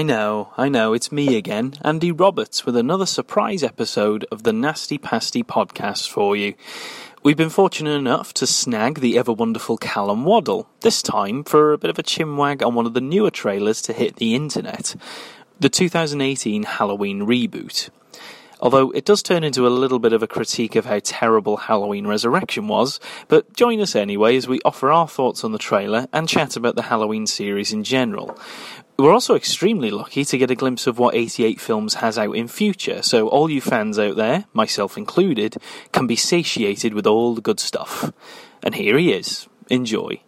I know, I know, it's me again, Andy Roberts, with another surprise episode of the Nasty Pasty podcast for you. We've been fortunate enough to snag the ever wonderful Calum Waddell, this time for a bit of a chinwag on one of the newer trailers to hit the internet the 2018 Halloween reboot. Although it does turn into a little bit of a critique of how terrible Halloween Resurrection was, but join us anyway as we offer our thoughts on the trailer and chat about the Halloween series in general. We're also extremely lucky to get a glimpse of what 88 Films has out in future, so all you fans out there, myself included, can be satiated with all the good stuff. And here he is. Enjoy.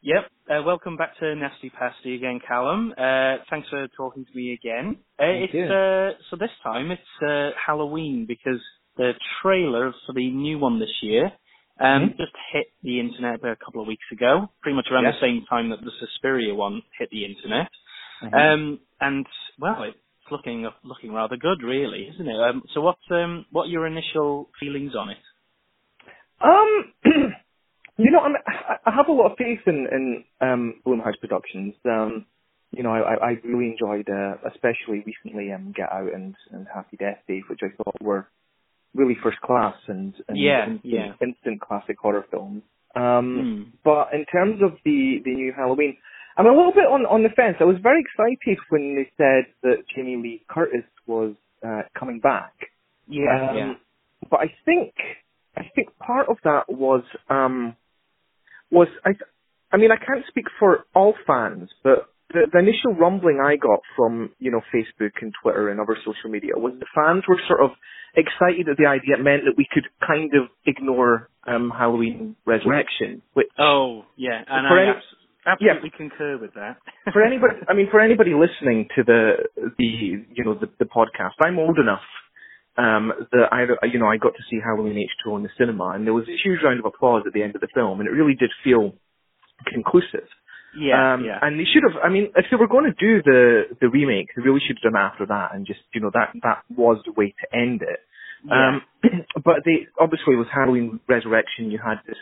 Yep. Uh, welcome back to Nasty Pasty again, Calum. Uh, thanks for talking to me again. Uh, it's uh, so this time it's uh, Halloween because the trailer for the new one this year um, mm-hmm. just hit the internet a couple of weeks ago, pretty much around the same time that the Suspiria one hit the internet. Mm-hmm. Um, and well, it's looking looking rather good, really, isn't it? Um, so, what um, what are your initial feelings on it? Um. You know, I'm, I have a lot of faith in in um, Blumhouse Productions. Um, you know, I, I really enjoyed, uh, especially recently, um, Get Out and, and Happy Death Day, which I thought were really first class and, and yeah, instant, yeah. instant classic horror films. Um, mm. But in terms of the the new Halloween, I'm a little bit on on the fence. I was very excited when they said that Jamie Lee Curtis was uh, coming back. Yeah, um, yeah. But I think I think part of that was um, was I. I mean, I can't speak for all fans, but the, the initial rumbling I got from you know Facebook and Twitter and other social media was the fans were sort of excited at the idea. It meant that we could kind of ignore um, Halloween Resurrection. Which oh yeah, and I any, absolutely yeah, concur with that. for anybody, I mean, for anybody listening to the the you know the, the podcast, I'm old enough um, that I, you know, I got to see Halloween H2O in the cinema, and there was a huge round of applause at the end of the film, and it really did feel conclusive. Yeah, um, yeah. And they should have. I mean, if they were going to do the the remake, they really should have done after that, and just you know that that was the way to end it. Yeah. Um, but they obviously with Halloween Resurrection, you had this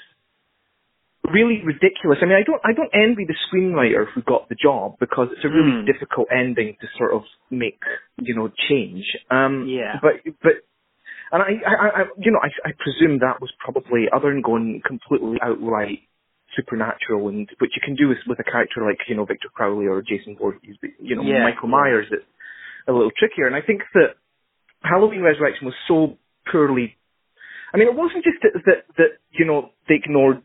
really ridiculous. I mean, I don't, I don't envy the screenwriter who got the job because it's a really mm. difficult ending to sort of make, you know, change. Um, yeah. But, but, and I, I, I you know, I, I presume that was probably other than going completely outright supernatural and which you can do with, with a character like, you know, Victor Crowley or Jason Voorhees, but, you know, yeah, Michael Myers, it's a little trickier. And I think that Halloween Resurrection was so poorly I mean, it wasn't just that, that, that you know, they ignored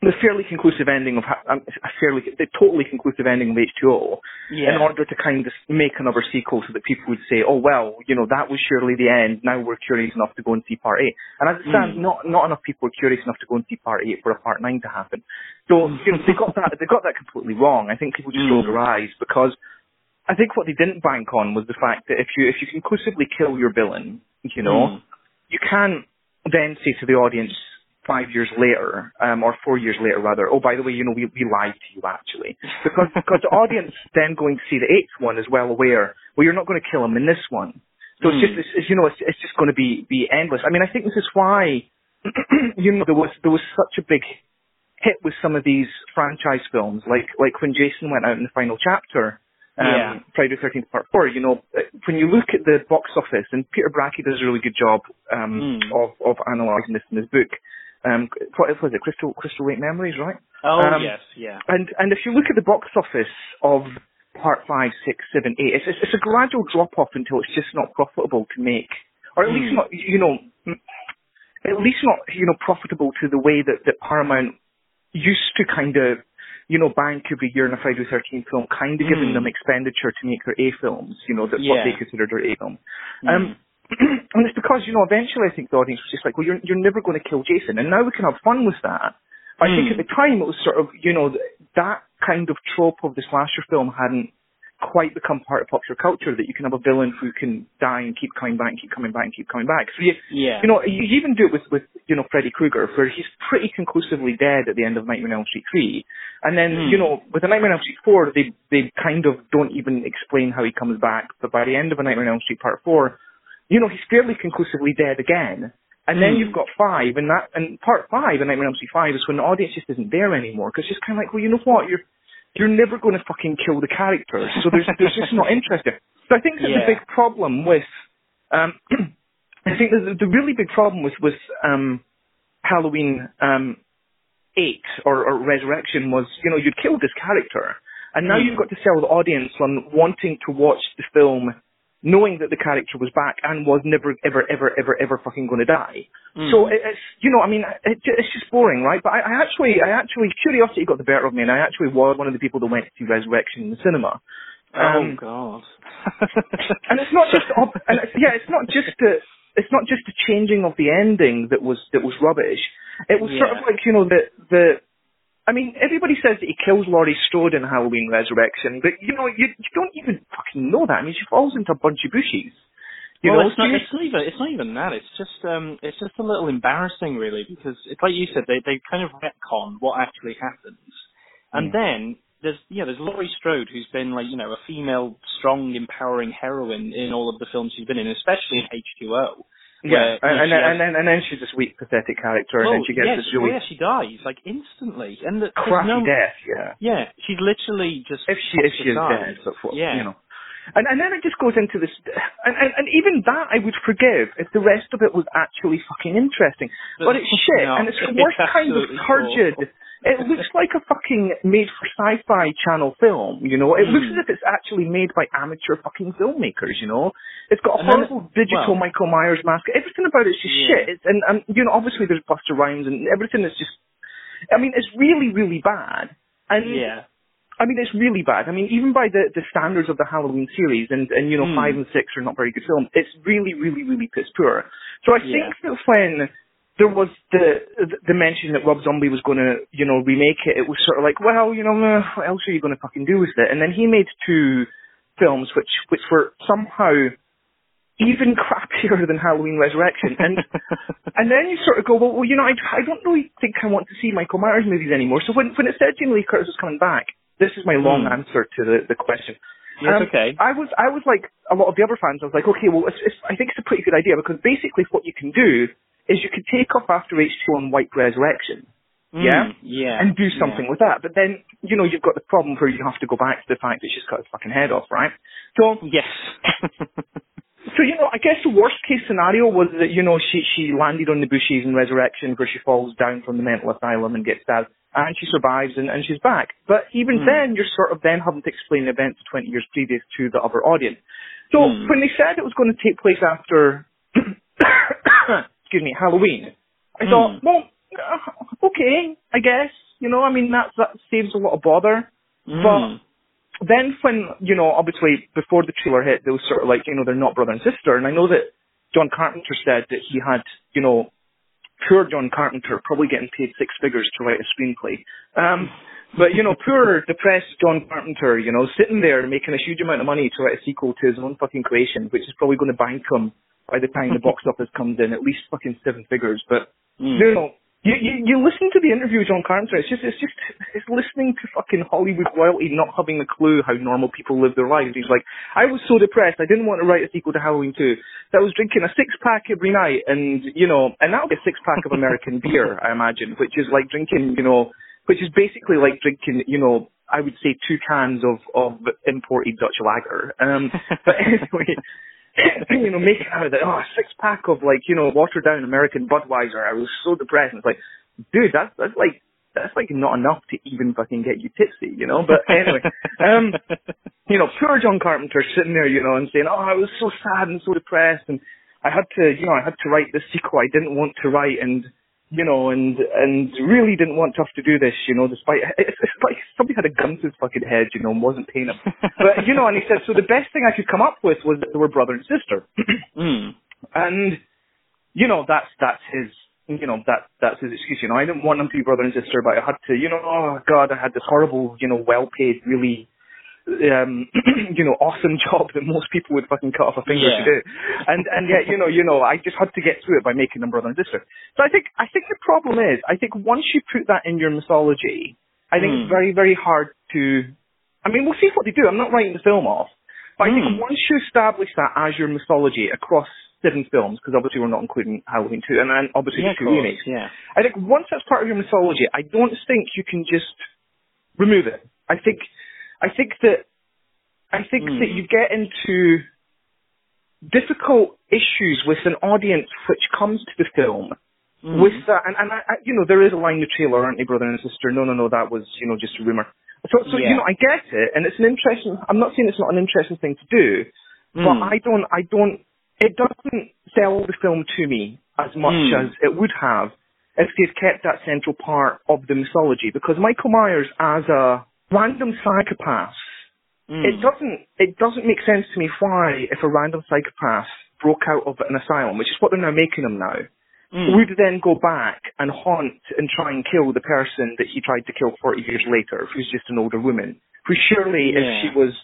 the fairly conclusive ending of um, a fairly the totally conclusive ending of H2O yeah. in order to kind of make another sequel so that people would say, oh well, you know that was surely the end. Now we're curious enough to go and see part eight. And as it stands, mm. not not enough people are curious enough to go and see part eight for a part nine to happen. So you know they got that they got that completely wrong. I think people just mm. rolled their eyes because I think what they didn't bank on was the fact that if you if you conclusively kill your villain, you know, mm. you can then say to the audience five years later, um, or four years later rather, oh, by the way, you know, we, we lied to you actually. Because, because the audience then going to see the eighth one is well aware, well, you're not going to kill him in this one. So mm. it's just, hmm. it's, it's, you know, it's, it's just going to be, be endless. I mean, I think this is why, you know, there was, there was such a big hit with some of these franchise films, like, like when Jason went out in the final chapter, um, yeah. Friday the 13th Part 4, you know, when you look at the box office, and Peter Bracke does a really good job um, mm. of, of analysing this in his book, um, what was it? Crystal Crystal Lake Memories, right? Oh um, yes, yeah. And and if you look at the box office of part five, six, seven, eight, it's it's, it's a gradual drop off until it's just not profitable to make, or at mm. least hmm. not you know, at least not you know profitable to the way that that Paramount used to kind of you know, bank every year in a Friday the 13th film, kind of mm. giving them expenditure to make their A films, you know, that's yeah. what they consider their A film. Mm. Um, and it's because, you know, eventually I think the audience was just like, well, you're, you're never going to kill Jason. And now we can have fun with that. Mm. I think Hmm. at the time it was sort of, you know, that kind of trope of the slasher film hadn't quite become part of popular culture that you can have a villain who can die and keep coming back and keep coming back and keep coming back. So you, yeah. you know, you even do it with, with, you know, Freddy Krueger, where he's pretty conclusively dead at the end of Nightmare on Elm Street 3. And then, Mm. you know, with the Nightmare on Elm Street 4, they, they kind of don't even explain how he comes back. But by the end of a Nightmare on Elm Street Part 4, you know, he's fairly conclusively dead again. And then Mm. you've got five, and that, and part five, and Nightmare on Street five is when the audience just isn't there anymore, because it's just kind of like, well, you know what, you're, you're never going to fucking kill the characters. So there's there's just not interesting. So I think that Yeah. the big problem with um, I think the, the really big problem with with um, Halloween um, eight or, or Resurrection was you know you'd killed this character, and now Hmm. you've got to sell the audience on wanting to watch the film. Knowing that the character was back and was never, ever, ever, ever, ever fucking going to die, Mm. so it, it's you know, I mean, it, it's just boring, right? But I, I actually, I actually, curiosity got the better of me, and I actually was one of the people that went to see Resurrection in the cinema. oh Um, God. and it's not just, and it's, yeah, it's not just the, it's not just the changing of the ending that was that was rubbish. It was sort of like you know the the. I mean, everybody says that he kills Laurie Strode in Halloween Resurrection, but you know, you, you don't even fucking know that. I mean, she falls into a bunch of bushes. You well, know, it's not, it's not even it's not even that. It's just um, it's just a little embarrassing, really, because it's like you said, they they kind of retcon what actually happens, and Mm. then there's yeah, there's Laurie Strode, who's been like you know a female, strong, empowering heroine in all of the films she's been in, especially in H2O. Yeah, where, you know, and, and, has- and then and then she's this weak, pathetic character, and well, then oh, she gets yeah, this really yeah, she dies like instantly, and the, crappy no, death. Yeah. Yeah, she's literally just if she if she is dead, but what, Yeah. you know. And and then it just goes into this, and, and and even that I would forgive if the rest of it was actually fucking interesting. But it's shit, No, and it's the it's worst kind of turgid. awful. It looks like a fucking made for sci-fi channel film, you know. It looks Hmm. as if it's actually made by amateur fucking filmmakers, you know. It's got a And it- horrible digital well- Michael Myers mask. Everything about it's just Yeah. shit. It's, and and you know, obviously there's Busta Rhymes and everything is just. I mean, it's really really bad. And yeah, I mean, it's really bad. I mean, even by the, the standards of the Halloween series, and, and you know, Hmm. five and six are not very good films. It's really, really, really piss poor. So I Yeah. think that when there was the the mention that Rob Zombie was going to, you know, remake it, it was sort of like, well, you know, uh, what else are you going to fucking do with it? And then he made two films which which were somehow even crappier than Halloween Resurrection, and and then you sort of go, well, well you know, I, I don't really think I want to see Michael Myers movies anymore. So when when it said Jamie Lee Curtis was coming back, this is my long Hmm. answer to the the question. Yes, Um, okay. I was I was like a lot of the other fans. I was like, okay, well, it's, it's, I think it's a pretty good idea because basically what you can do is you could take off after H2 on White Resurrection yeah? Mm, yeah, and do yeah. something with that. But then you know you've got the problem where you have to go back to the fact that she's cut his fucking head off, right? So Yes. so you know, I guess the worst case scenario was that you know she she landed on the bushes in Resurrection, where she falls down from the mental asylum and gets stabbed, and she survives and, and she's back. But even Hmm. then, you're sort of then having to explain events 20 years previous to the other audience. So Hmm. when they said it was going to take place after, excuse me, Halloween, I thought, Hmm. well, uh, okay, I guess. You know, I mean that that saves a lot of bother. Mm. Then when, you know, obviously before the trailer hit, they was sort of like, you know, they're not brother and sister. And I know that John Carpenter said that he had, you know, poor John Carpenter probably getting paid six figures to write a screenplay. Um, but, you know, poor depressed John Carpenter, you know, sitting there making a huge amount of money to write a sequel to his own fucking creation, which is probably going to bank him by the time the box office comes in at least fucking seven figures. But, Mm. you know, you, you you listen to the interview with John Carpenter. It's just it's just it's listening to fucking Hollywood royalty not having a clue how normal people live their lives. He's like, I was so depressed, I didn't want to write a sequel to Halloween 2. That I was drinking a six pack every night, and you know, and that'll be a six pack of American beer, I imagine, which is like drinking, you know, which is basically like drinking, you know, I would say two cans of of imported Dutch lager. Um, but anyway. you know, making out of it, oh, a six pack of like, you know, watered down American Budweiser. I was so depressed. It's like, dude, that's that's like that's like not enough to even fucking get you tipsy, you know. But anyway, um, you know, poor John Carpenter sitting there, you know, and saying, oh, I was so sad and so depressed, and I had to, you know, I had to write this sequel I didn't want to write, and you know, and and really didn't want to have to do this, you know, despite it's, it's like somebody had a gun to his fucking head, you know, and wasn't paying him. But you know, and he said, so the best thing I could come up with was that they were brother and sister, mm. and you know, that's that's his. You know that that's his excuse. You know, I didn't want them to be brother and sister, but I had to. You know, oh God, I had this horrible, you know, well-paid, really um you know awesome job that most people would fucking cut off a finger Yeah. to do and and yet you know you know i just had to get through it by making them brother and sister so i think i think the problem is i think once you put that in your mythology i think it's Hmm. very very hard to i mean we'll see what they do i'm not writing the film off but i think Hmm. once you establish that as your mythology across seven films because obviously we're not including halloween 2 and then obviously Yeah, the two remakes yeah. I think once that's part of your mythology, I don't think you can just remove it. I think, I think that, I think Mm. that you get into difficult issues with an audience which comes to the film Mm. with that, and, and I, I, you know, there is a line in the trailer, aren't they, brother and sister? No, no, no, that was, you know, just a rumor. So, so Yeah. you know, I get it, and it's an interesting. I'm not saying it's not an interesting thing to do, but Mm. I don't, I don't. It doesn't sell the film to me as much Mm. as it would have if they'd kept that central part of the mythology. Because Michael Myers as a random psychopaths. Mm. it doesn't, it doesn't make sense to me why, if a random psychopath broke out of an asylum, which is what they're now making them now, Mm. would then go back and haunt and try and kill the person that he tried to kill 40 years later, who's just an older woman. Who surely, Yeah. if she was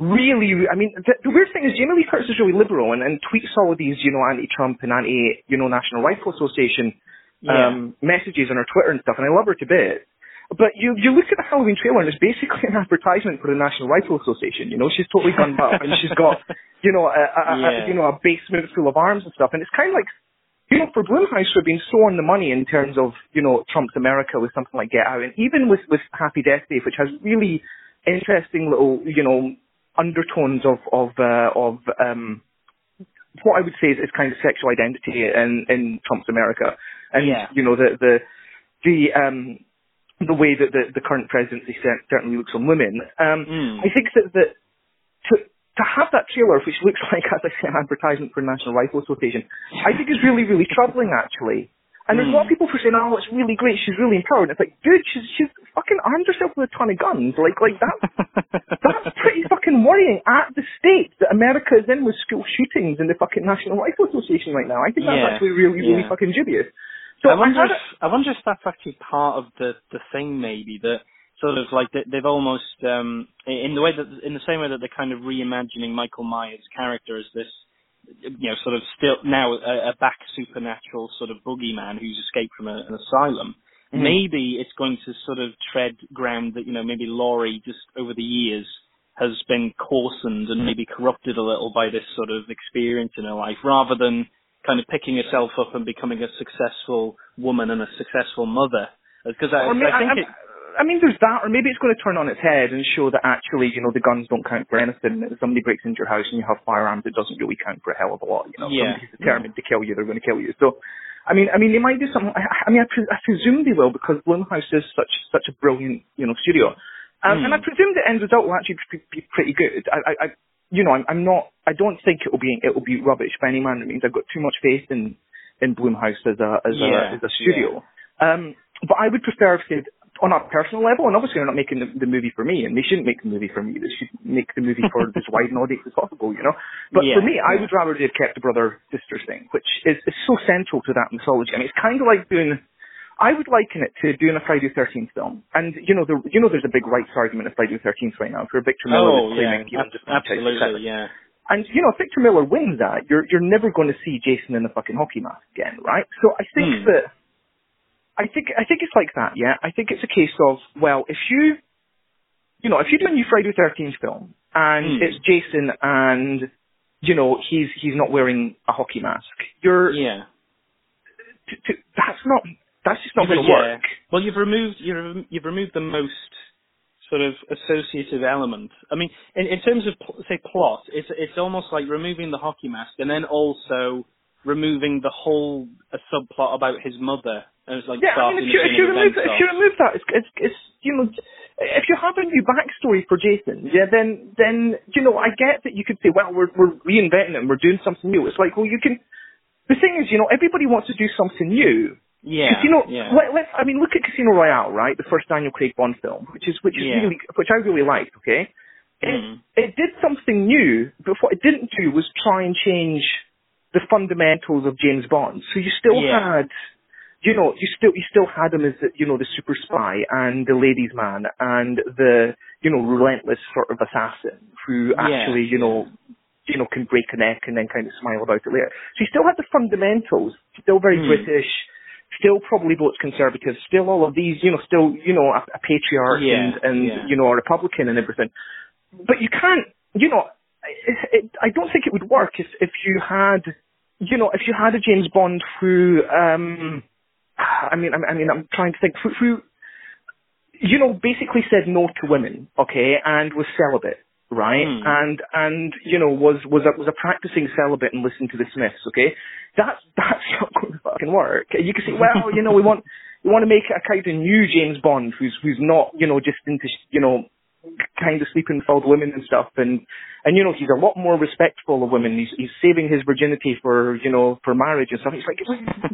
really, I mean, the, the weird thing is Jamie Lee Curtis is really liberal and, and tweets all of these, you know, anti-Trump and anti, you know, National Rifle Association Yeah. um, messages on her Twitter and stuff, and I love her to bits. But you you look at the Halloween trailer and it's basically an advertisement for the National Rifle Association. You know, she's totally gunned up and she's got you know a, a, a you know a basement full of arms and stuff, and it's kind of like you know for Blumhouse who have been so on the money in terms of you know Trump's America with something like Get Out, and even with with Happy Death Day, which has really interesting little you know undertones of of uh, of um what I would say is, is kind of sexual identity in in Trump's America, and Yeah. you know the the the um the way that the, the current presidency certainly looks on women. Um, Mm. I think that that to to have that trailer, which looks like as I say an advertisement for National Rifle Association, I think is really really troubling actually. And there's a lot of people who are saying, "Oh, it's really great. She's really empowered." It's like, dude, she's she's fucking armed herself with a ton of guns. Like like that that's pretty fucking worrying at the state that America is in with school shootings and the fucking National Rifle Association right now. I think that's Yeah, actually really, really yeah. fucking dubious. So I wonder if I wonder if that's actually part of the the thing maybe that sort of like they, they've almost um in the way that in the same way that they're kind of reimagining Michael Myers' character as this you know sort of still now a, a back supernatural sort of boogeyman who's escaped from a, an asylum. Mhm. Maybe it's going to sort of tread ground that you know maybe Laurie just over the years has been coarsened and maybe corrupted a little by this sort of experience in her life, rather than kind of picking herself up and becoming a successful woman and a successful mother. Because I, Or may- I think I, it, I mean, there's that, or maybe it's going to turn on its head and show that actually, you know, the guns don't count for anything. If somebody breaks into your house and you have firearms, it doesn't really count for a hell of a lot. You know, Yeah. somebody's determined to kill you, they're going to kill you. So, I mean, I mean, they might do something. I, I mean, I, pre- I presume they will because Blumhouse is such such a brilliant, you know, studio. Um, And I Hmm. presume the end result will actually be, pretty good. I, I, I you know, I'm, I'm not. I don't think it will be it will be rubbish by any manner of means. I've got too much faith in in Blumhouse as a as Yeah, a as a studio. Um, but I would prefer if they'd, on a personal level, and obviously they're not making the, the movie for me, and they shouldn't make the movie for me. They should make the movie for as wide an audience as possible, you know. But Yeah, for me, I would rather they'd kept the brother sister thing, which is, is so central to that mythology. I mean, it's kind of like doing. I would liken it to doing a Friday the Thirteenth film, and you know, the, you know, there's a big rights argument of Friday the Thirteenth right now for Victor Miller oh yeah, he owns ab- the franchise, etc. absolutely, yeah, And you know, if Victor Miller wins that, you're you're never going to see Jason in a fucking hockey mask again, right? So I think Hmm. that I think I think it's like that, yeah. I think it's a case of well, if you you know, if you do a new Friday the Thirteenth film and Hmm. it's Jason and you know he's he's not wearing a hockey mask, you're yeah. t- t- that's not that's just not going to yeah. work. Well, you've removed you've you've removed the most sort of associative element. I mean, in, in terms of say plot, it's it's almost like removing the hockey mask and then also removing the whole a subplot about his mother. And it's like Yeah, I mean, if you, if you remove if you remove that, it's, it's it's you know, if you have a new backstory for Jason, yeah, then then you know, I get that you could say, well, we're we're reinventing it, and we're doing something new. It's like, well, you can. The thing is, you know, everybody wants to do something new. Yeah, Casino, yeah. let, let's, I mean, look at Casino Royale, right? The first Daniel Craig Bond film, which is which is Yeah. really which I really liked. Okay, it Mm. it did something new, but what it didn't do was try and change the fundamentals of James Bond. So you still Yeah. had, you know, you still you still had him as the, you know the super spy and the ladies' man and the you know relentless sort of assassin who actually you know you know can break a neck and then kind of smile about it later. So you still had the fundamentals, still very Hmm. British. Still probably votes conservative. Still all of these, you know, still you know a, a patriarch Yeah, and and yeah. you know a Republican and everything but you can't, you know, it, it, I don't think it would work if if you had, you know, if you had a James Bond who, um, I mean, I, I mean, I'm trying to think who, who you know, basically said no to women, okay, and was celibate, right? Mm. And and you know was was a was a practicing celibate and listened to the Smiths, okay? That's that's not going to fucking work. You can say, well, you know, we want we want to make a kind of new James Bond who's who's not you know just into you know kind of sleeping with old women and stuff and and you know he's a lot more respectful of women. He's he's saving his virginity for you know for marriage and stuff. He's like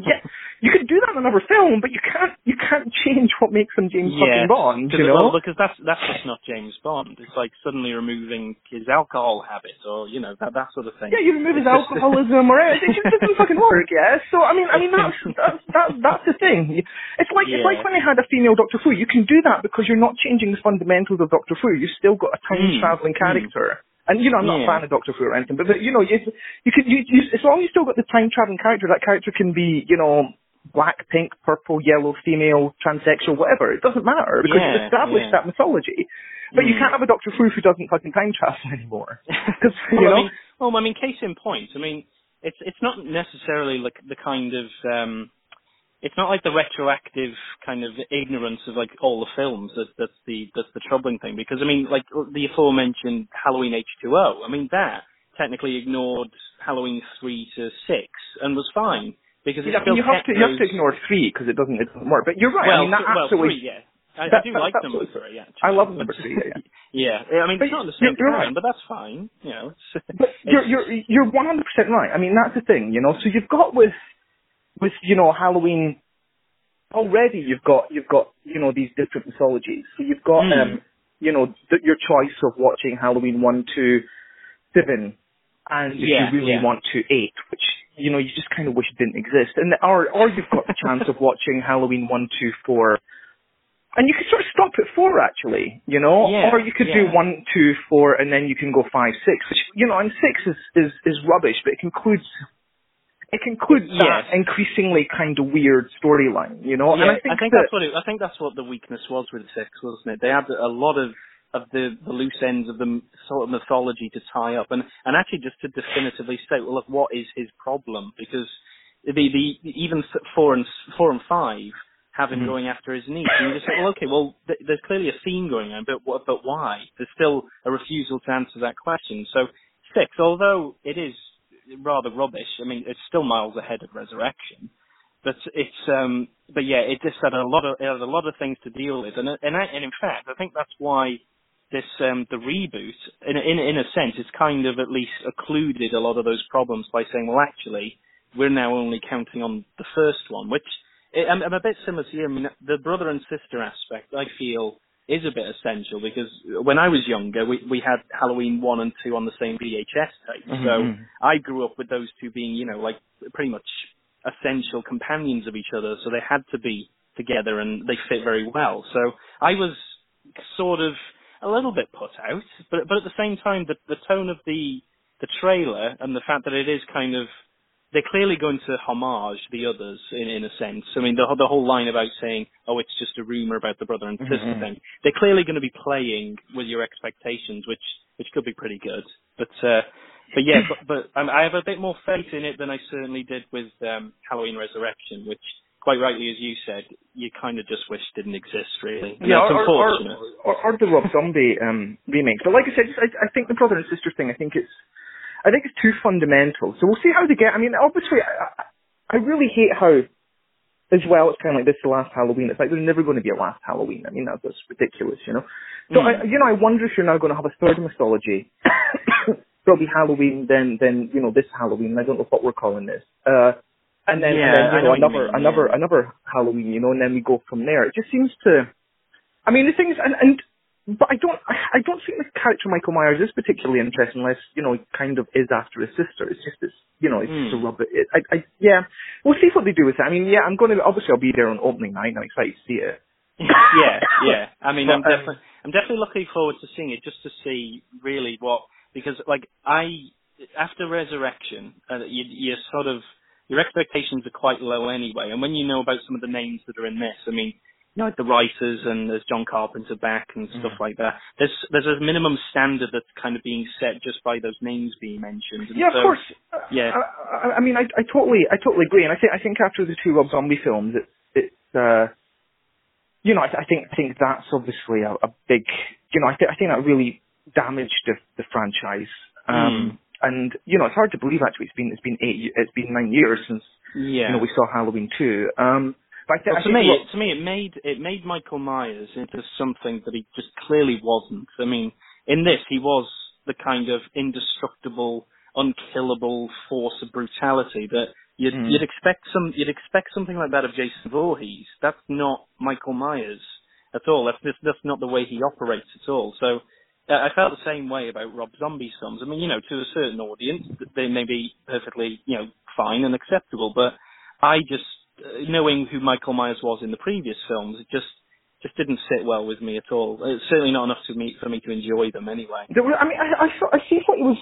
yeah you could do that in another film but you can't you can't change what makes him James yeah, fucking Bond you well, know? because that's that's just not James Bond. It's like suddenly removing his alcohol habit or you know that that sort of thing. Yeah you remove his alcoholism or it just doesn't fucking work yeah? So I mean I mean that's that's that's, that's the thing. It's like it's like when they had a female Doctor Who you can do that because you're not changing the fundamentals of Doctor Who you've still got a time Mm, traveling mm. character and you know, I'm not Yeah. a fan of Doctor Who or anything, but, but you know, you, you can, you, you, as long as you still got the time traveling character, that character can be, you know, black, pink, purple, yellow, female, transsexual, whatever. It doesn't matter because Yeah, you've established yeah. that mythology. But you Mm. can't have a Doctor Who who doesn't fucking time travel anymore. 'Cause, you well, I know? mean, well, I mean, case in point. I mean, it's it's not necessarily like the kind of um, it's not like the retroactive kind of ignorance of like all the films that that's the that's the troubling thing because I mean like the aforementioned Halloween H2O I mean that technically ignored Halloween three to six and was fine because Yeah, I mean, you have to you have to ignore three because it doesn't it doesn't work. But you're right. well I mean, that well absolutely. three yeah I, I do that- like number three actually I love number three. Yeah, yeah. yeah I mean But it's not the same you're time right. but that's fine you know it's, But you're you're you're one hundred percent right. I mean, that's the thing, you know. So you've got with with you know Halloween already. You've got you've got you know these different mythologies. So you've got Hmm. um you know th- your choice of watching Halloween one, two, seven, and if Yeah, you really yeah. want to eight, which you know you just kind of wish didn't exist. And or or you've got the chance of watching Halloween one, two, four. And you could sort of stop at four, actually, you know, Yeah, or you could do one, two, four, and then you can go five, six. Which you know, and six is is is rubbish, but it concludes it concludes that Yes. increasingly kind of weird storyline, you know. Yeah, and I think, that, that's what it, I think that's what the weakness was with six, wasn't it? They had a lot of of the, the loose ends of the sort of mythology to tie up, and and actually just to definitively say, well, look, what is his problem? Because the the even four and four and five have him Mhm. going after his niece, and you just say, well, okay, well, th- there's clearly a theme going on, but what, but why? There's still a refusal to answer that question. So six, although it is rather rubbish, I mean, it's still miles ahead of Resurrection. But it's um but yeah it just had a lot of it had a lot of things to deal with. And and I, and in fact I think that's why this um the reboot in in in a sense it's kind of at least occluded a lot of those problems by saying well actually we're now only counting on the first one which I'm, I'm a bit similar to you. I mean the brother and sister aspect I feel is a bit essential because when I was younger we we had Halloween 1 and 2 on the same VHS tape so Mhm. I grew up with those two being you know like pretty much essential companions of each other, so they had to be together and they fit very well. So I was sort of a little bit put out, but but at the same time, the the tone of the the trailer and the fact that it is kind of they're clearly going to homage the others in in a sense. I mean, the the whole line about saying, "Oh, it's just a rumor about the brother and sister Mhm. thing." They're clearly going to be playing with your expectations, which which could be pretty good. But uh, but yeah, but, but um, I have a bit more faith in it than I certainly did with um, Halloween Resurrection, which quite rightly, as you said, you kind of just wish didn't exist, really. And yeah, or, or, or, or the Rob Zombie um, remakes. But like I said, I, I think the brother and sister thing. I think it's, I think it's too fundamental. So we'll see how they get. I mean, obviously, I, I really hate how, as well, it's kind of like this is the last Halloween. It's like there's never going to be a last Halloween. I mean, that's, that's ridiculous, you know. So Mm. I, you know, I wonder if you're now going to have a third mythology. Probably Halloween, then then you know this Halloween. I don't know what we're calling this. Uh, and then, Yeah, and then you know know, another mean, another yeah. another Halloween, you know, and then we go from there. It just seems to. I mean, the thing is, and, and but I don't I don't think the character Michael Myers is particularly interesting unless you know he kind of is after his sister. It's just this, you know, it's just a rubber. rub it. I, I yeah, we'll see what they do with it. I mean, yeah, I'm going to obviously I'll be there on opening night. and I'm excited to see it. yeah, yeah. I mean, I'm But, um, definitely, I'm definitely looking forward to seeing it, just to see really what because like I after Resurrection, uh, you you sort of your expectations are quite low anyway, and when you know about some of the names that are in this, I mean. You know, the writers and there's John Carpenter back and stuff Mhm. like that. There's there's a minimum standard that's kind of being set just by those names being mentioned. And Yeah, of course. yeah. I, I, I mean, I, I totally, I totally agree, and I think, I think after the two Rob Zombie films, it's, it's, uh, you know, I, I think I think that's obviously a, a big, you know, I, th- I think that really damaged the, the franchise. Um, mm. And you know, it's hard to believe actually. It's been it's been eight, it's been nine years since yeah. you know we saw Halloween two. Um, but I th- well, to me, what, to me, it made it made Michael Myers into something that he just clearly wasn't. I mean, in this, he was the kind of indestructible, unkillable force of brutality that You'd, mm. you'd expect some. You'd expect something like that of Jason Voorhees. That's not Michael Myers at all. That's just, that's not the way he operates at all. So uh, I felt the same way about Rob Zombie's films. I mean, you know, to a certain audience, they may be perfectly, you know, fine and acceptable. But I just, knowing who Michael Myers was in the previous films, it just just didn't sit well with me at all. It's certainly not enough to me for me to enjoy them anyway. I mean, I, I, I see what he was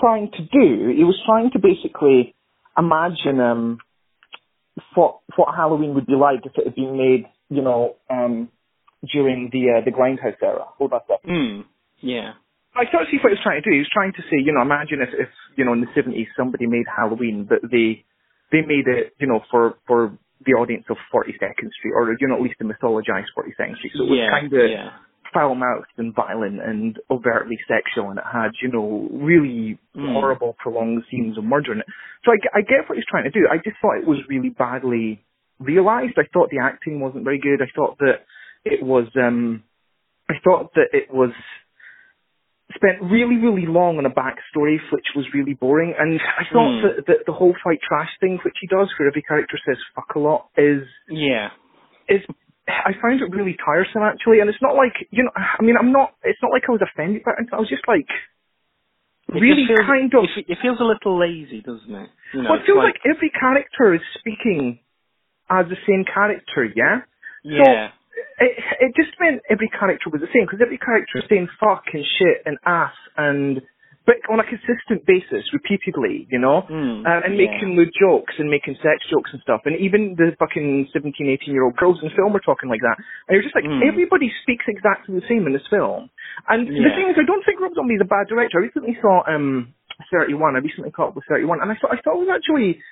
trying to do. He was trying to basically imagine um, what what Halloween would be like if it had been made, you know, um, during the uh, the Grindhouse era, all that stuff. Mm, yeah. I sort of see what he was trying to do. He was trying to say, you know, imagine if, if you know, in the seventies somebody made Halloween, but they they made it, you know, for for the audience of Forty Second Street, or you know, at least the mythologized Forty Second Street. So it was yeah, kind of yeah foul mouthed and violent and overtly sexual, and it had, you know, really mm. horrible, prolonged scenes of murder in it. So I, I get what he's trying to do. I just thought it was really badly realised. I thought the acting wasn't very good. I thought that it was, um, I thought that it was spent really, really long on a backstory, which was really boring. And I thought mm. that, that the whole fight trash thing, which he does, where every character says fuck a lot, is yeah, is I found it really tiresome actually, and it's not like you know. I mean, I'm not. It's not like I was offended by it. I was just like it really feels, kind of. It feels a little lazy, doesn't it? You know, well, it feels like, like, every character is speaking as the same character. Yeah. Yeah. So it it just meant every character was the same because every character is saying fuck and shit and ass and but on a consistent basis, repeatedly, you know, mm, uh, and making lewd jokes and making sex jokes and stuff. And even the fucking 17, 18 year old girls in the film were talking like that. And you're just like, mm. everybody speaks exactly the same in this film. And yeah. the thing is, I don't think Rob Zombie is a bad director. I recently saw um 31. I recently caught up with 31, and I thought I thought it was actually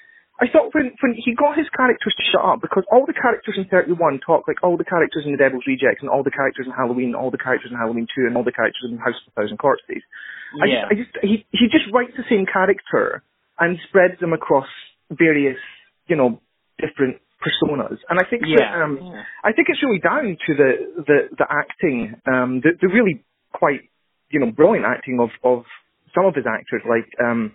I thought when when he got his characters to shut up because all the characters in 31 talk like all the characters in The Devil's Rejects and all the characters in Halloween, and all the characters in Halloween 2 and all the characters in House of a Thousand Corpses. I just, I just he he just writes the same character and spreads them across various, you know, different personas. And I think yeah. that um yeah. I think it's really down to the the the acting, um the the really quite you know brilliant acting of of some of his actors like um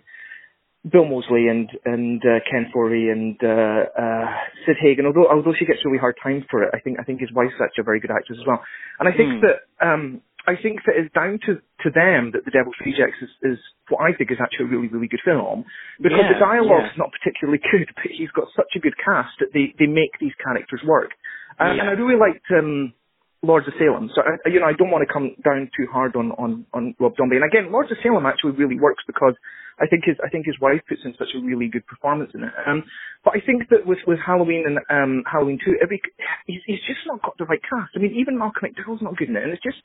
Bill Moseley and and uh, Ken Foree and uh, uh, Sid Hagen. Although although she gets really hard time for it, I think I think his wife's actually a very good actress as well. And I think mm. that um, I think that it's down to, to them that The Devil's Rejects is, is what I think is actually a really, really good film. Because yeah, the dialogue's yeah. not particularly good, but he's got such a good cast that they, they make these characters work. Uh, yeah. And I really liked um, Lords of Salem. So, I, you know, I don't want to come down too hard on, on, on Rob Zombie. And again, Lords of Salem actually really works because I think his I think his wife puts in such a really good performance in it. Um, but I think that with with Halloween and um, Halloween two, every he's, he's just not got the right cast. I mean, even Malcolm McDowell's not good in it, and it's just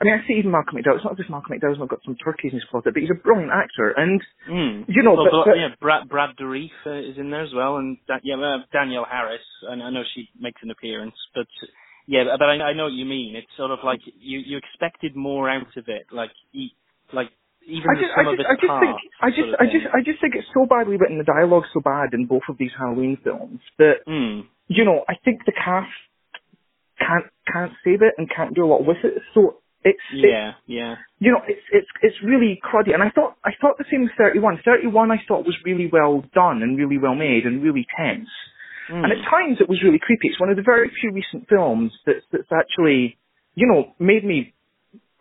I mean, I see even Malcolm McDowell. It's not just Malcolm McDowell's not got some turkeys in his closet, but he's a brilliant actor. And mm. you know, well, but, but, yeah, Brad Brad Dourif uh, is in there as well, and da- yeah, uh, Danielle Harris. And I know she makes an appearance, but yeah, but I, I know what you mean. It's sort of like you you expected more out of it, like like even I just, I just, I just think, I just, I just, I just think it's so badly written. The dialogue's so bad in both of these Halloween films that mm. you know, I think the cast can't can't save it and can't do a lot with it. So it's yeah, it's, yeah. You know, it's it's it's really cruddy, and I thought I thought the same with Thirty One. Thirty One I thought was really well done and really well made and really tense, mm. and at times it was really creepy. It's one of the very few recent films that's that's actually you know made me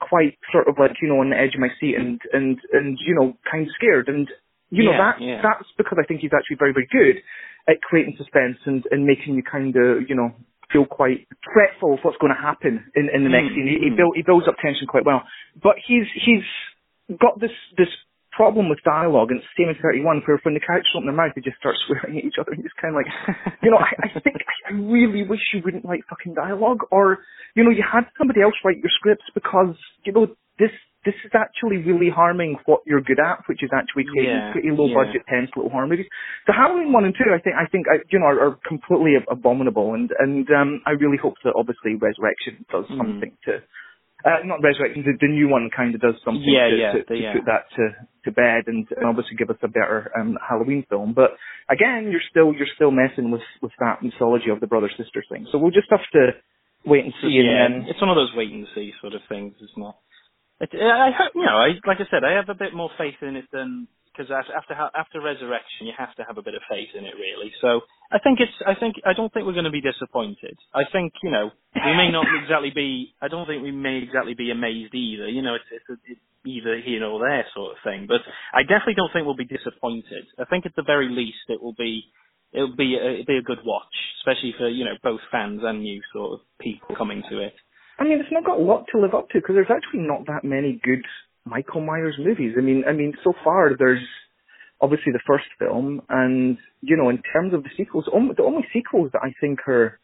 quite sort of like you know on the edge of my seat and and and you know kind of scared and you know that yeah. that's because I think he's actually very very good at creating suspense and and making you kind of you know feel quite fretful of what's going to happen in, in the mm, next scene. He, he, mm. build, he builds up tension quite well, but he's he's got this this problem with dialogue, and it's the same in 31, where when the characters open their mouth, they just start swearing at each other, and it's kind of like, you know, I, I think I really wish you wouldn't write fucking dialogue, or you know, you had somebody else write your scripts because you know this this is actually really harming what you're good at, which is actually creating Yeah, pretty low yeah. budget, tense little horror movies. The Halloween one and two, I think, I think, I, you know, are, are completely abominable, and and um, I really hope that obviously Resurrection does Mm. something to. Uh, not Resurrection, the, the new one kind of does something Yeah, to, yeah, to, the- to yeah. put that to, to bed and, and obviously give us a better um, Halloween film. But again, you're still you're still messing with with that mythology of the brother sister thing. So we'll just have to wait and see. yeah, And then it's one of those wait and see sort of things, isn't it? it I hope, you know, I, like I said, I have a bit more faith in it than because after after resurrection, you have to have a bit of faith in it, really. So I think it's, I think, I don't think we're going to be disappointed. I think, you know, we may not exactly be, I don't think we may exactly be amazed either. You know, it's it's, a, it's either here or there sort of thing. But I definitely don't think we'll be disappointed. I think at the very least it will be. It'll be a, it'll be a good watch, especially for you know both fans and new sort of people coming to it. I mean, it's not got a lot to live up to because there's actually not that many good Michael Myers movies. I mean, I mean, so far there's obviously the first film, and you know, in terms of the sequels, only, the only sequels that I think are,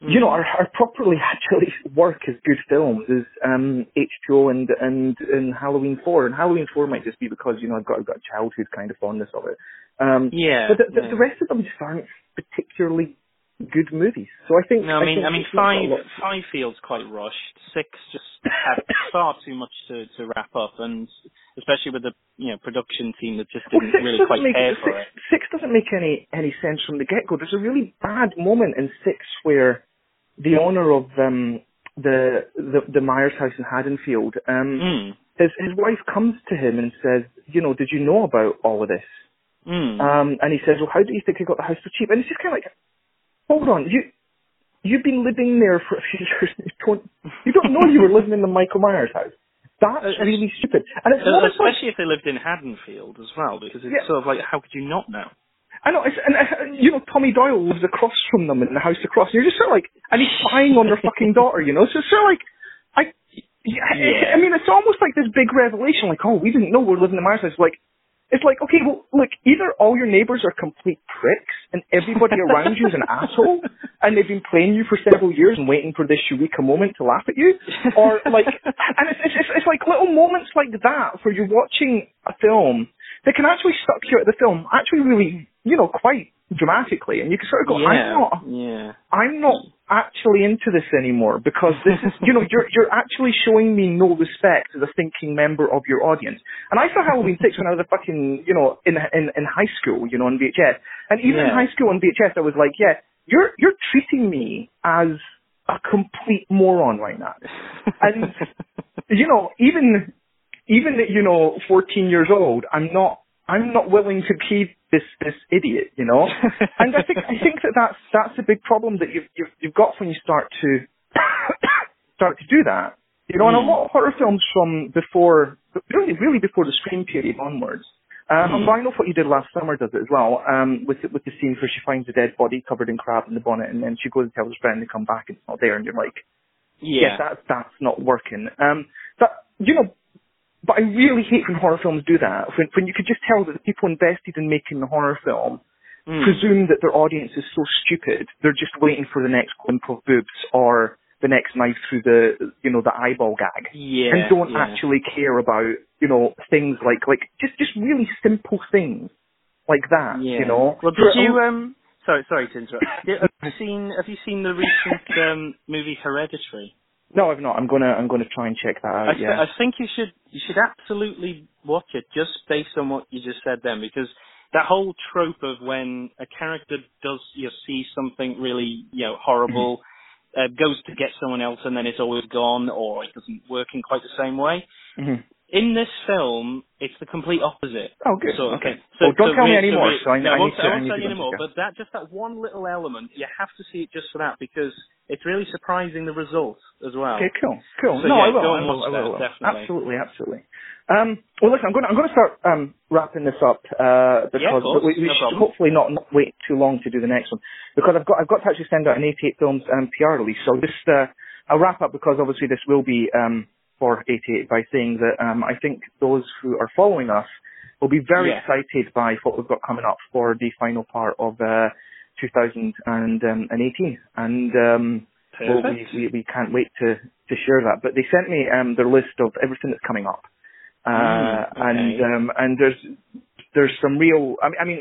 you know, are, are properly actually work as good films is um, H2O and and and Halloween Four. And Halloween Four might just be because you know I've got I've got a childhood kind of fondness of it. Um, Yeah, but the, the, yeah. the rest of them just aren't particularly good movies. So I think No, I mean, think I mean, it's not got a five five feels quite rushed. Six just had far too much to to wrap up, and especially with the you know production team that just Well, didn't six really quite make care six, for it. six doesn't make any any sense from the get go. There's a really bad moment in six where the owner of um the the, the Myers house in Haddonfield, um, Mm. his his wife comes to him and says, you know, did you know about all of this? Mm. Um, and he says, well, how do you think he got the house so cheap? And it's just kind of like, hold on, you. You've been living there for a few years. You don't, know you were living in the Michael Myers house. That's Uh, really stupid. And it's Uh, not as much especially if they lived in Haddonfield as well, because it's Yeah. sort of like, how could you not know? I know, it's, and uh, you know, Tommy Doyle lives across from them in the house across. And you're just sort of like, and he's spying on their fucking daughter, you know. So it's sort of like, I, yeah, Yeah. I mean, it's almost like this big revelation, like, oh, we didn't know we were living in Myers house. Like, it's like, okay, well, look, either all your neighbours are complete pricks and everybody around you is an asshole, and they've been playing you for several years and waiting for this eureka moment to laugh at you, or like, and it's, it's, it's, it's like little moments like that where you're watching a film that can actually suck you out of the film, actually really, you know, quite dramatically, and you can sort of go, I'm not, yeah. I'm not actually into this anymore because this is, you know, you're you're actually showing me no respect as a thinking member of your audience. And I saw Halloween Six when I was a fucking, you know, in in in high school, you know, on VHS. And even in high school on VHS, I was like, yeah, you're you're treating me as a complete moron right now. And you know, even even at you know 14 years old, I'm not I'm not willing to be this this idiot, you know. and I think I think that that's that's a big problem that you've you've, you've got when you start to start to do that. You know, and a Mm. lot of horror films from before, really, really before the Scream period onwards. Um, Mm. and I know what you did last summer does it as well. Um, with the, with the scene where she finds a dead body covered in crab in the bonnet, and then she goes and tells her friend to come back, and it's not there, and you're like, yeah. yes, that's that's not working. Um, but you know, but I really hate when horror films do that. When when you could just tell that the people invested in making the horror film Mm. presume that their audience is so stupid they're just waiting for the next glimpse of boobs or the next knife through the you know the eyeball gag yeah, and don't yeah. actually care about you know things like like just just really simple things like that. Yeah. You know. Well, For- did you um? Sorry, sorry to interrupt. Have you seen Have you seen the recent um movie Hereditary? No, I've not. I'm gonna I'm gonna try and check that I, out. th- yeah. I think you should you should absolutely watch it just based on what you just said then because that whole trope of when a character does you know, see something really you know horrible Mm-hmm. uh, goes to get someone else and then it's always gone or it doesn't work in quite the same way. Mhm. In this film, it's the complete opposite. Oh, good. So, okay. So, well, don't so tell me anymore. So I, no, I won't, need to. I won't tell you anymore. But that just that one little element, you have to see it just for that because it's really surprising the result as well. Okay, cool, cool. So, no, yeah, I will. I will, I will, that, I will. definitely. Absolutely, absolutely. Um, well, listen, I'm going. To, I'm going to start um, wrapping this up uh, because Yeah, course, we, we no should problem. hopefully not, not wait too long to do the next one because I've got I've got to actually send out an 88 films um, PR release. So just uh, I'll wrap up because obviously this will be um, for 88 by saying that um, I think those who are following us will be very Yeah. excited by what we've got coming up for the final part of uh, 2018 and um, um, well, we, we we can't wait to to share that, but they sent me um, their list of everything that's coming up, uh, Mm, okay. and um, and there's there's some real. I mean, I mean,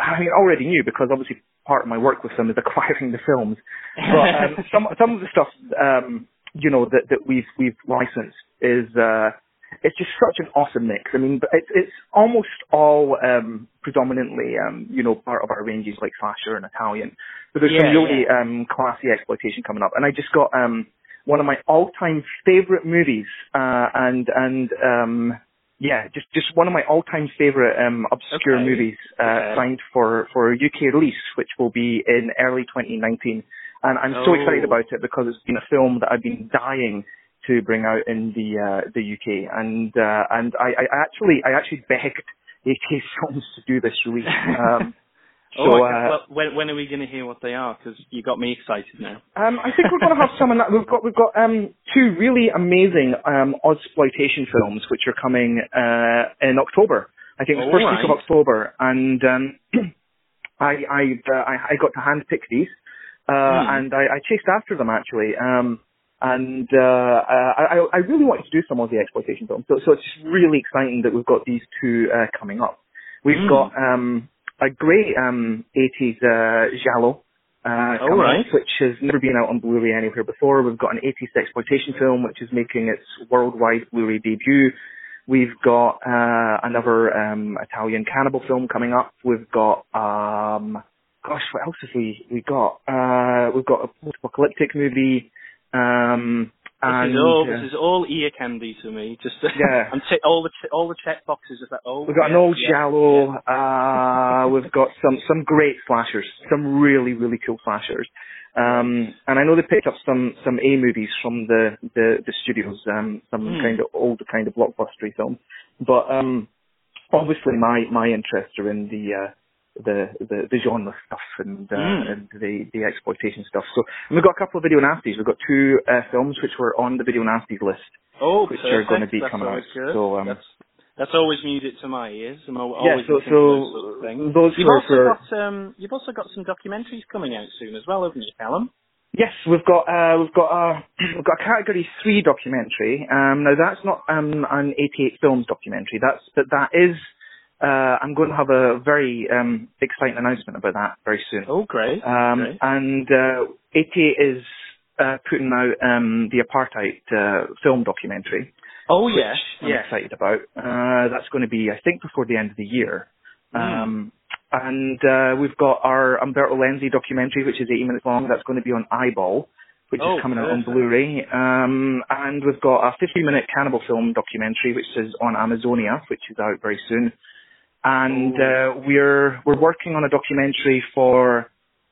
I mean, I already knew because obviously part of my work with them is acquiring the films, but um, some some of the stuff um, you know that that we've we've licensed is. Uh, it's just such an awesome mix. I mean, it's it's almost all um, predominantly um, you know part of our ranges like slasher and Italian, but there's some Yeah, really um, classy exploitation coming up. And I just got um, one of my all-time favorite movies, uh, and and um, yeah, just just one of my all-time favorite um, obscure Okay. movies uh, Okay. signed for for UK release, which will be in early 2019. And I'm so Oh. excited about it because it's been a film that I've been dying to bring out in the uh, the UK, and uh, and I, I actually I actually begged AK Films to do this release. Um, so oh, okay. uh, well, when, when are we going to hear what they are? Because you got me excited now. um, I think we're going to have some. We've got we've got um, two really amazing um, exploitation films which are coming uh, in October. I think the first week of. October, and um, I I, uh, I I got to handpick these, uh, Hmm. and I, I chased after them actually. Um, and uh, uh, I, I really wanted to do some of the exploitation films, so, so it's just really exciting that we've got these two uh, coming up. We've Hmm. got um, a great um, 80s uh, giallo uh, coming right. up, which has never been out on Blu-ray anywhere before. We've got an 80s exploitation film, which is making its worldwide Blu-ray debut. We've got uh, another um, Italian cannibal film coming up. We've got, um, gosh, what else have we we got? Uh, we've got a post-apocalyptic movie. Um, This and is all uh, this is all ear candy to me. Just Yeah. I'm t- all the ch- all the check boxes of that. Oh, We've got yeah, an old yeah, giallo. Uh, we've got some some great slashers, some really really cool slashers. Um, and I know they picked up some some A movies from the the, the studios, um, some Hmm. kind of old kind of blockbustery films. But um, obviously my my interests are in the uh, the, the the genre stuff and uh, Mm. and the the exploitation stuff. So and we've got a couple of video nasties. We've got two uh, films which were on the video nasties list. Oh, which are gonna be That's coming out. Good. So, um, that's that's always music to my ears. I'm al- Yeah, so- so those sort of those You've also for- got um you've also got some documentaries coming out soon as well, haven't you, Calum? Yes, we've got uh, we've got a we've got a category three documentary. Um, now that's not um, an 88 films documentary. That's but that is. Uh, I'm going to have a very um, exciting announcement about that very soon. Oh, great. Um, great. and uh, 88 is uh, putting out um, the apartheid uh, film documentary. Oh, yes, I'm excited about. Uh, that's going to be, I think, before the end of the year. Hmm. Um, and uh, we've got our Umberto Lenzi documentary, which is 80 minutes long. That's going to be on Eyeball, which Oh, is coming out on. Blu-ray. Um, and we've got a 50-minute cannibal film documentary, which is on Amazonia, which is out very soon. And uh, we're we're working on a documentary for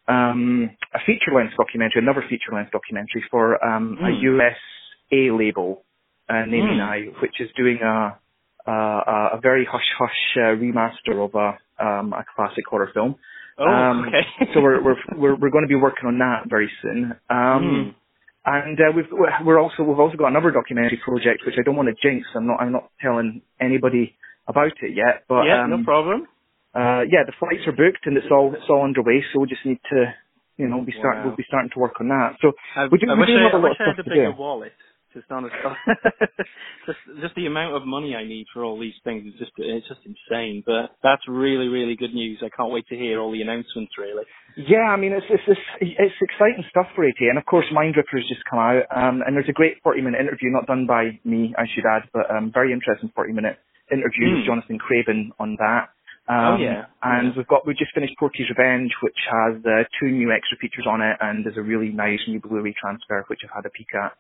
um, a feature-length documentary, another feature-length documentary for um, a Hmm. USA label, uh, namely Hmm. now, which is doing a a, a very hush hush uh, remaster of a um, a classic horror film. Oh, Um, okay. so we're we're we're, we're going to be working on that very soon. Um, And uh, we've we're also we've also got another documentary project which I don't want to jinx. I'm not I'm not telling anybody about it yet. But yeah, um, no problem. uh, yeah, the flights are booked and it's all it's all underway. So we just need to you know be start Wow. we'll be starting to work on that. So I, we do I we wish do I, have a I lot wish of I had a bigger do. wallet. Just honest, just just the amount of money I need for all these things is just it's just insane. But that's really really good news. I can't wait to hear all the announcements. Really. Yeah, I mean it's it's it's, it's exciting stuff for AT, and of course Mindripper's just come out, um, and there's a great 40 minute interview, not done by me, I should add, but um, very interesting 40 minute interview with Hmm. Jonathan Craven on that. Um, Oh, yeah. and Yeah. we've got we just finished Porky's Revenge, which has uh, two new extra features on it, and there's a really nice new Blu-ray transfer which I've had a peek at.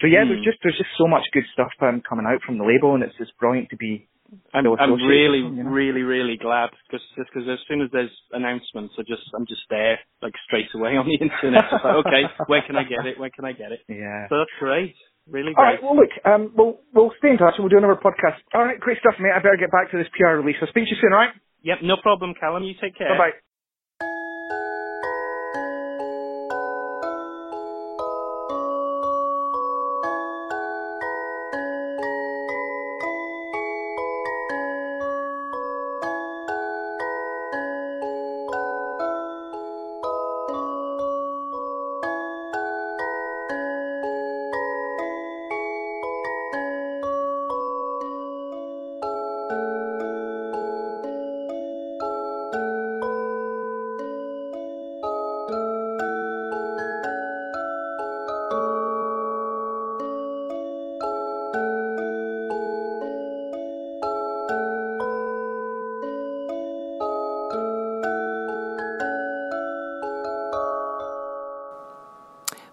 So yeah, there's Hmm. just there's just so much good stuff um, coming out from the label, and it's just brilliant to be I'm, I'm really, you know? really, really glad because just because as soon as there's announcements, I just I'm just there like straight away on the internet. Like, okay, where can I get it? Where can I get it? Yeah. So that's great, really great. right. Well, look, um, we'll we'll stay in touch and we'll do another podcast. All right. Great stuff, mate. I better get back to this PR release. I'll speak to you soon. All right. Yep, no problem, Calum. You take care. Bye bye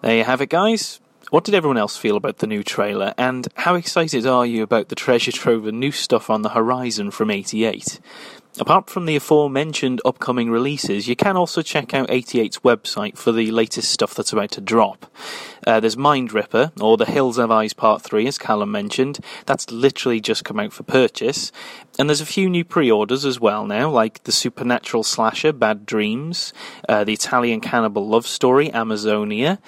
There you have it, guys. What did everyone else feel about the new trailer, and how excited are you about the treasure trove of new stuff on the horizon from 88? Apart from the aforementioned upcoming releases, you can also check out 88's website for the latest stuff that's about to drop. Uh, there's Mind Ripper, or The Hills Have Eyes Part 3, as Calum mentioned. That's literally just come out for purchase. And there's a few new pre orders as well now, like the supernatural slasher Bad Dreams, uh, the Italian cannibal love story Amazonia,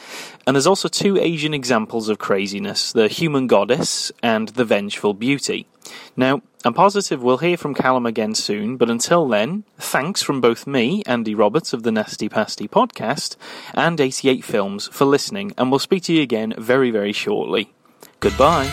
and there's also two Asian examples of craziness the Human Goddess and The Vengeful Beauty. Now, I'm positive we'll hear from Calum again soon, but until then, thanks from both me, Andy Roberts of the Nasty Pasty podcast, and 88 Films for listening, and we'll speak to you again very, very shortly. Goodbye.